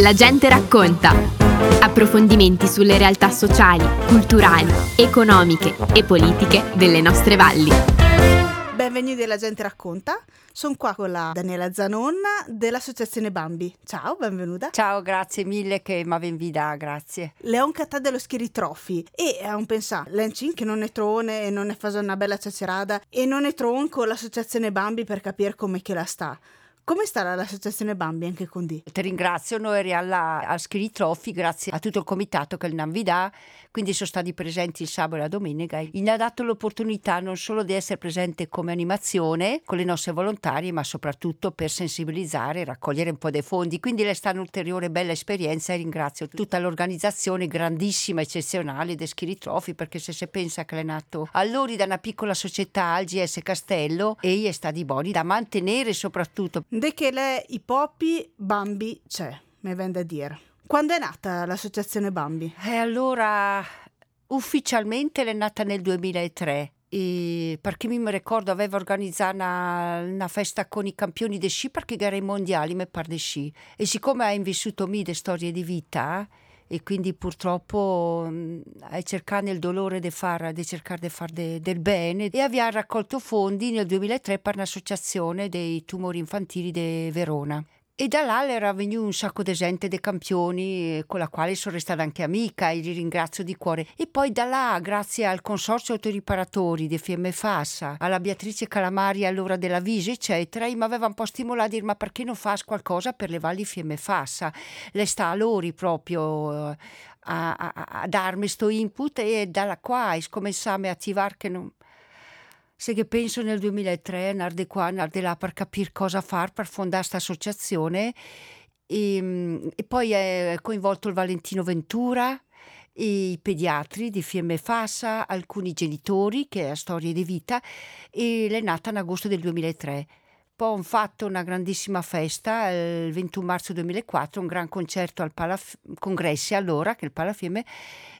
La gente racconta. Approfondimenti sulle realtà sociali, culturali, economiche e politiche delle nostre valli. Benvenuti alla gente racconta. Sono qua con la Daniela Zanon dell'associazione Bambi. Ciao, benvenuta. Ciao, grazie mille che mi avete grazie. Leon Cattà dello Schiri Trophy e a un pensare, Lencin che non è trone e non è fasa una bella ciacerada e non è tron con l'associazione Bambi per capire come che la sta. Come sta l'associazione Bambi anche con D? Ti ringrazio, noi alla, al Schiri Trophy grazie a tutto il comitato che il non vi dà, quindi sono stati presenti il sabato e la domenica. Mi ha dato l'opportunità non solo di essere presente come animazione con le nostre volontarie, ma soprattutto per sensibilizzare e raccogliere un po' dei fondi. Quindi è stata un'ulteriore bella esperienza e ringrazio tutta l'organizzazione grandissima, eccezionale del Schiri Trophy, perché se si pensa che è nato allora da una piccola società al GS Castello e è stato di da mantenere soprattutto De che le i popi Bambi c'è, mi vende a dire. Quando è nata l'associazione Bambi? E allora ufficialmente è nata nel 2003. E perché mi ricordo aveva organizzato una, una, festa con i campioni di sci perché gare mondiali mi pare di sci e siccome hai vissuto mi le storie di vita e quindi purtroppo hai cercato il dolore di far, cercare di fare de, del bene. E aveva raccolto fondi nel 2003 per un'associazione dei tumori infantili di Verona e da là era venuto un sacco di gente, dei campioni, con la quale sono stata anche amica e li ringrazio di cuore. E poi da là, grazie al consorzio autoriparatori di Fiemme Fassa, alla Beatrice Calamari all'ora della Vise, eccetera, mi aveva un po' stimolato a dire ma perché non fai qualcosa per le valli Fiemme Fassa? Le sta a loro proprio... Eh, a, a, a, darmi questo input e da qua è scominciato a attivare che non, se che penso nel 2003 andare di qua, andare di là per capire cosa fare per fondare questa associazione. E, ehm, e, poi è coinvolto il Valentino Ventura, i pediatri di Fiemme Fassa, alcuni genitori che è storia di vita e l'è nata in agosto del 2003 poi hanno fatto una grandissima festa il 21 marzo 2004, un gran concerto al Palaf- Congressi allora, che è il Palafiemme,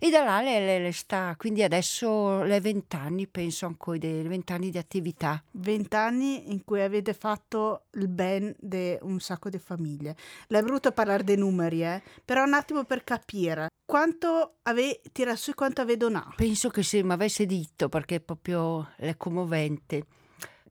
e da là le, le, le sta, quindi adesso le 20 anni, penso ancora, dei 20 anni di attività. 20 anni in cui avete fatto il ben di un sacco di famiglie. L'è brutto parlare dei numeri, eh? però un attimo per capire. Quanto avete tirato su e quanto avete donato? Penso che se mi avesse detto, perché proprio è commovente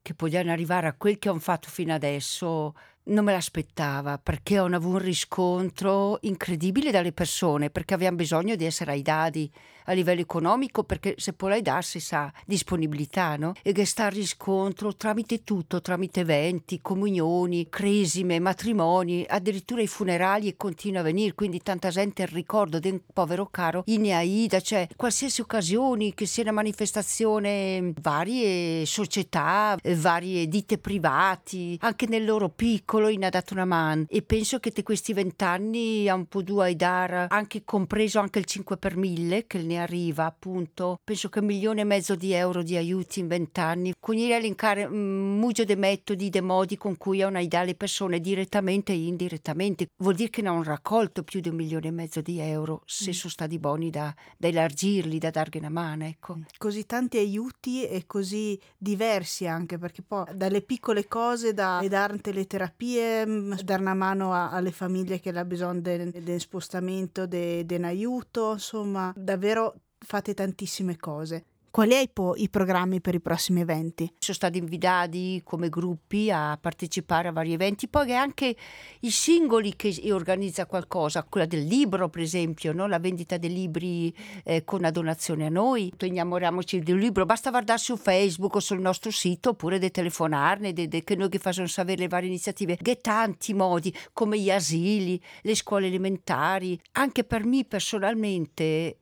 che potevano arrivare a quel che hanno fatto fino adesso non me l'aspettava perché ho avuto un riscontro incredibile dalle persone perché avevamo bisogno di essere ai dadi a livello economico perché se poi l'hai darsi sa disponibilità no? e che sta riscontro tramite tutto tramite eventi, comunioni, cresime, matrimoni addirittura i funerali e continua a venire quindi tanta gente il ricordo di un povero caro in Aida cioè qualsiasi occasione che sia una manifestazione varie società varie ditte privati anche nel loro piccolo piccolo in ha dato una mano e penso che te questi vent'anni ha un po' due a dar anche compreso anche il 5 per mille che ne arriva appunto penso che un milione e mezzo di euro di aiuti in vent'anni con il elencare un mugio di metodi di modi con cui hanno aiutato le persone direttamente e indirettamente vuol dire che non hanno raccolto più di un milione e mezzo di euro se mm. sono stati buoni da, da elargirli da dargli una mano ecco. Mm. così tanti aiuti e così diversi anche perché poi dalle piccole cose da dare le terapie terapie, mm, dare una mano a, alle famiglie che hanno bisogno del de spostamento, di un aiuto, insomma, davvero fate tantissime cose. Quali sono i programmi per i prossimi eventi? Sono stati invitati come gruppi a partecipare a vari eventi, poi anche i singoli che organizza qualcosa, quella del libro per esempio, no? la vendita dei libri eh, con una donazione a noi, innamoriamoci del libro, basta guardare su Facebook o sul nostro sito oppure di telefonarne, de, de, che noi che facciamo sapere le varie iniziative, che tanti modi come gli asili, le scuole elementari, anche per me personalmente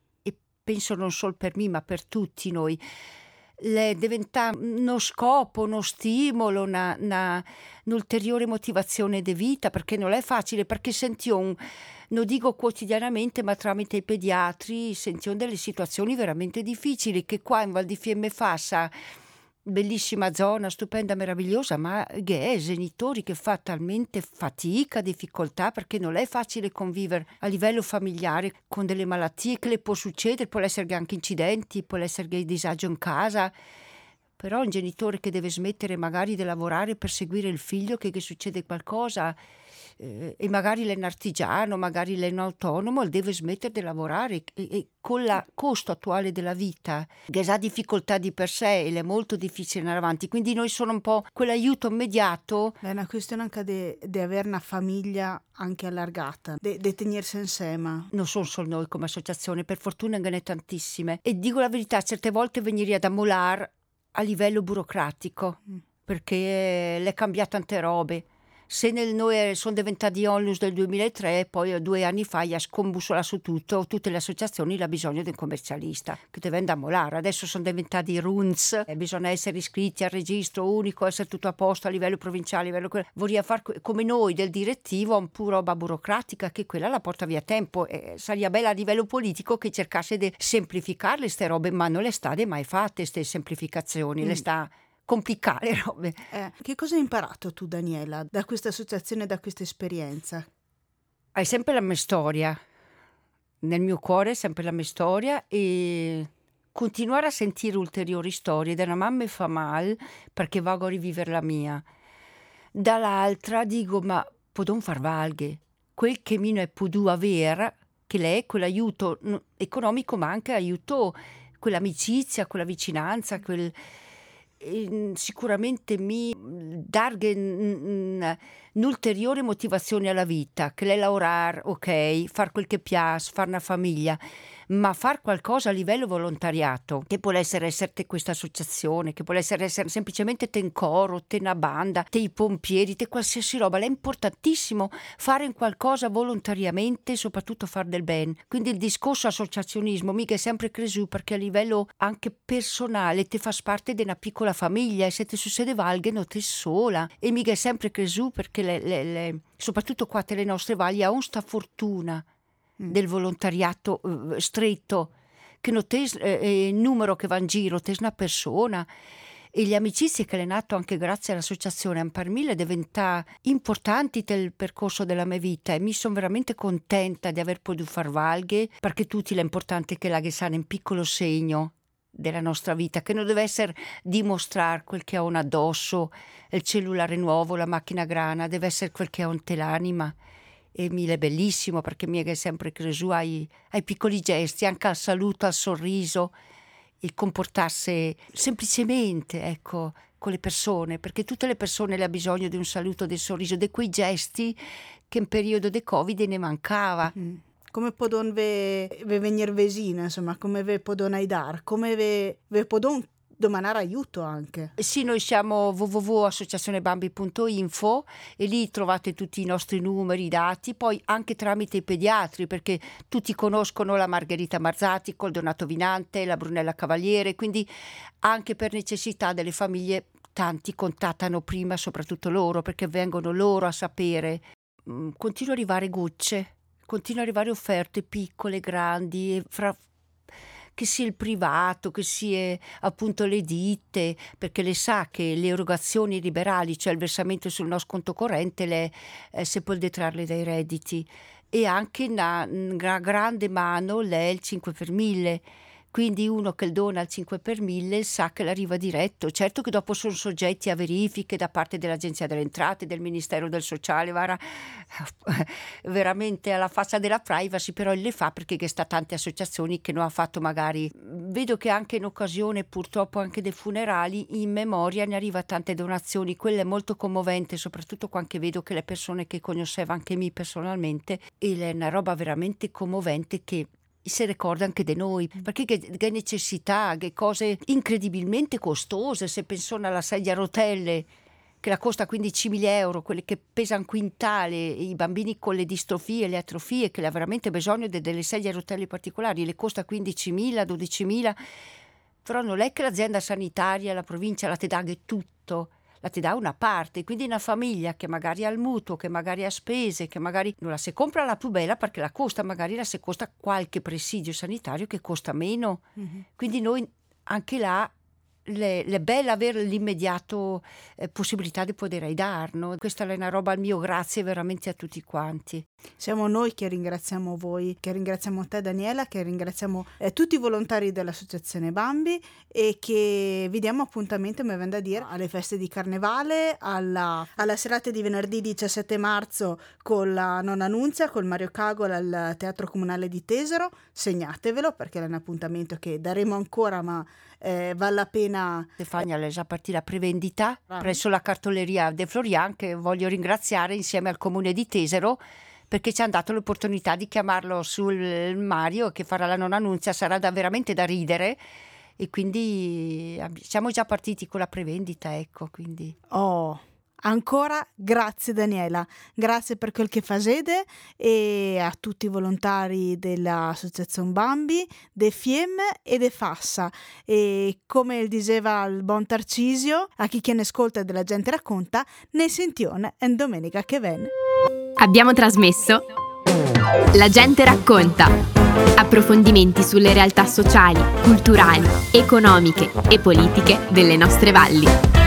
penso non solo per me, ma per tutti noi, diventa uno scopo, uno stimolo, una, una, un'ulteriore motivazione di vita, perché non è facile, perché sentiamo, non dico quotidianamente, ma tramite i pediatri, sentiamo delle situazioni veramente difficili, che qua in Val di Fiemme Fassa bellissima zona, stupenda, meravigliosa, ma che è genitori che fa talmente fatica, difficoltà, perché non è facile convivere a livello familiare con delle malattie che le può succedere, può essere anche incidenti, può essere disagio in casa. Però un genitore che deve smettere magari di lavorare per seguire il figlio che, che succede qualcosa eh, e magari l'artigiano, magari l'autonomo deve smettere di lavorare e, e con il costo attuale della vita, che ha difficoltà di per sé e è molto difficile andare avanti, quindi noi sono un po' quell'aiuto immediato. È una questione anche di avere una famiglia anche allargata, di tenersi insieme. Non sono solo noi come associazione, per fortuna ne è tantissime. E dico la verità, certe volte venire ad ammolare a livello burocratico, mm. perché le cambiato tante robe se nel noi sono diventati onlus del 2003, poi due anni fa gli ha scombussola su tutto, tutte le associazioni hanno bisogno di un commercialista che deve andare a molare. Adesso sono diventati RUNS, bisogna essere iscritti al registro unico, essere tutto a posto a livello provinciale, a livello... Vorrei fare come noi del direttivo, un puro roba burocratica che quella la porta via tempo. E sarebbe bella a livello politico che cercasse di semplificare queste robe, ma non le sta mai fatte queste semplificazioni, mm. le sta complicare robe. Eh, che cosa hai imparato tu, Daniela, da questa associazione, da questa esperienza? Hai sempre la mia storia. Nel mio cuore è sempre la mia storia e continuare a sentire ulteriori storie da una mamma fa male perché vago a rivivere la mia. Dall'altra dico, ma podon far valghe. Quel che mino è potuto avere, che lei, quell'aiuto economico, ma anche aiuto quell'amicizia, quella vicinanza, quel sicuramente mi darghe un'ulteriore motivazione alla vita, che è lavorare, ok, fare quel che piace, fare una famiglia, ma fare qualcosa a livello volontariato, che può essere essere questa associazione, che può essere, essere semplicemente te in coro, te una banda, te i pompieri, te qualsiasi roba, è importantissimo fare in qualcosa volontariamente, soprattutto fare del bene. Quindi il discorso associazionismo mica è sempre cresu perché a livello anche personale te fa parte di una piccola famiglia e se ti succede valghe non te sola e mica è sempre cresu perché le, le, le, soprattutto qua te le nostre valli ha un sta fortuna Mm. del volontariato eh, stretto, che non è eh, il numero che va in giro, è una persona. E le amicizie che è nato anche grazie all'associazione me diventano importanti nel percorso della mia vita e mi sono veramente contenta di aver potuto far valghe perché tutti è importante che la sia un piccolo segno della nostra vita, che non deve essere dimostrare quel che ha un addosso, il cellulare nuovo, la macchina grana, deve essere quel che ha un te l'anima e mi è bellissimo perché mi è sempre creduto ai, ai, piccoli gesti, anche al saluto, al sorriso, il comportarsi semplicemente, ecco, con le persone, perché tutte le persone hanno bisogno di un saluto, del sorriso, di quei gesti che in periodo di Covid ne mancava. Mm. Come podon ve, ve venire vesina, insomma, come ve podon aidar, come ve, ve podon domandare aiuto anche. Sì, noi siamo www.associazionebambi.info e lì trovate tutti i nostri numeri, i dati, poi anche tramite i pediatri, perché tutti conoscono la Margherita Marzati, col Donato Vinante, la Brunella Cavaliere, quindi anche per necessità delle famiglie tanti contattano prima soprattutto loro perché vengono loro a sapere. Mm, continuano ad arrivare gocce, continuano ad arrivare offerte piccole, grandi, fra che sia il privato, che sia appunto le ditte, perché le sa che le erogazioni liberali, cioè il versamento sul nostro conto corrente, le, eh, si può detrarle dai redditi. E anche una, una grande mano lei il 5 per 1000 quindi uno che dona il 5 per 1000 sa che l'arriva diretto. Certo che dopo sono soggetti a verifiche da parte dell'Agenzia delle Entrate, del Ministero del Sociale, vara, veramente alla faccia della privacy, però le fa perché ci sta tante associazioni che non ha fatto magari. Vedo che anche in occasione purtroppo anche dei funerali in memoria ne arriva tante donazioni, quella è molto commovente, soprattutto quando vedo che le persone che conoscevo anche me personalmente, e è una roba veramente commovente che si ricorda anche di noi, mm. perché che, che necessità, che cose incredibilmente costose, se pensano alla sedia a rotelle che la costa 15.000 euro, quelle che pesano quintale, i bambini con le distrofie, le atrofie, che ha veramente bisogno de, delle sedie a rotelle particolari, le costa 15.000, 12.000, però non è che l'azienda sanitaria, la provincia la te dà tutto, la ti dà una parte, quindi una famiglia che magari ha il mutuo, che magari ha spese, che magari non la si compra la più bella perché la costa, magari la si costa qualche presidio sanitario che costa meno. Mm-hmm. Quindi noi anche là le, le belle avere l'immediato eh, possibilità di poter aiutare. No? Questa è una roba al mio grazie veramente a tutti quanti. Siamo noi che ringraziamo voi, che ringraziamo te Daniela, che ringraziamo eh, tutti i volontari dell'Associazione Bambi e che vi diamo appuntamento, mi viene da dire, alle feste di Carnevale, alla, alla serata di venerdì 17 marzo con la nonna Nunzia, con Mario Cagola al Teatro Comunale di Tesero. Segnatevelo perché è un appuntamento che daremo ancora, ma eh, vale la pena. Stefania è già partita la prevendita ah. presso la cartoleria De Florian che voglio ringraziare insieme al comune di Tesero perché ci hanno dato l'opportunità di chiamarlo sul Mario che farà la non annunzia, sarà da, veramente da ridere e quindi siamo già partiti con la prevendita, ecco, quindi. Oh, Ancora grazie Daniela, grazie per quel che fate e a tutti i volontari dell'Associazione Bambi, de Fiem e de Fassa. E come diceva il buon Tarcisio, a chi che ne ascolta e della gente racconta, ne sentione en domenica che ven. Abbiamo trasmesso La gente racconta. Approfondimenti sulle realtà sociali, culturali, economiche e politiche delle nostre valli.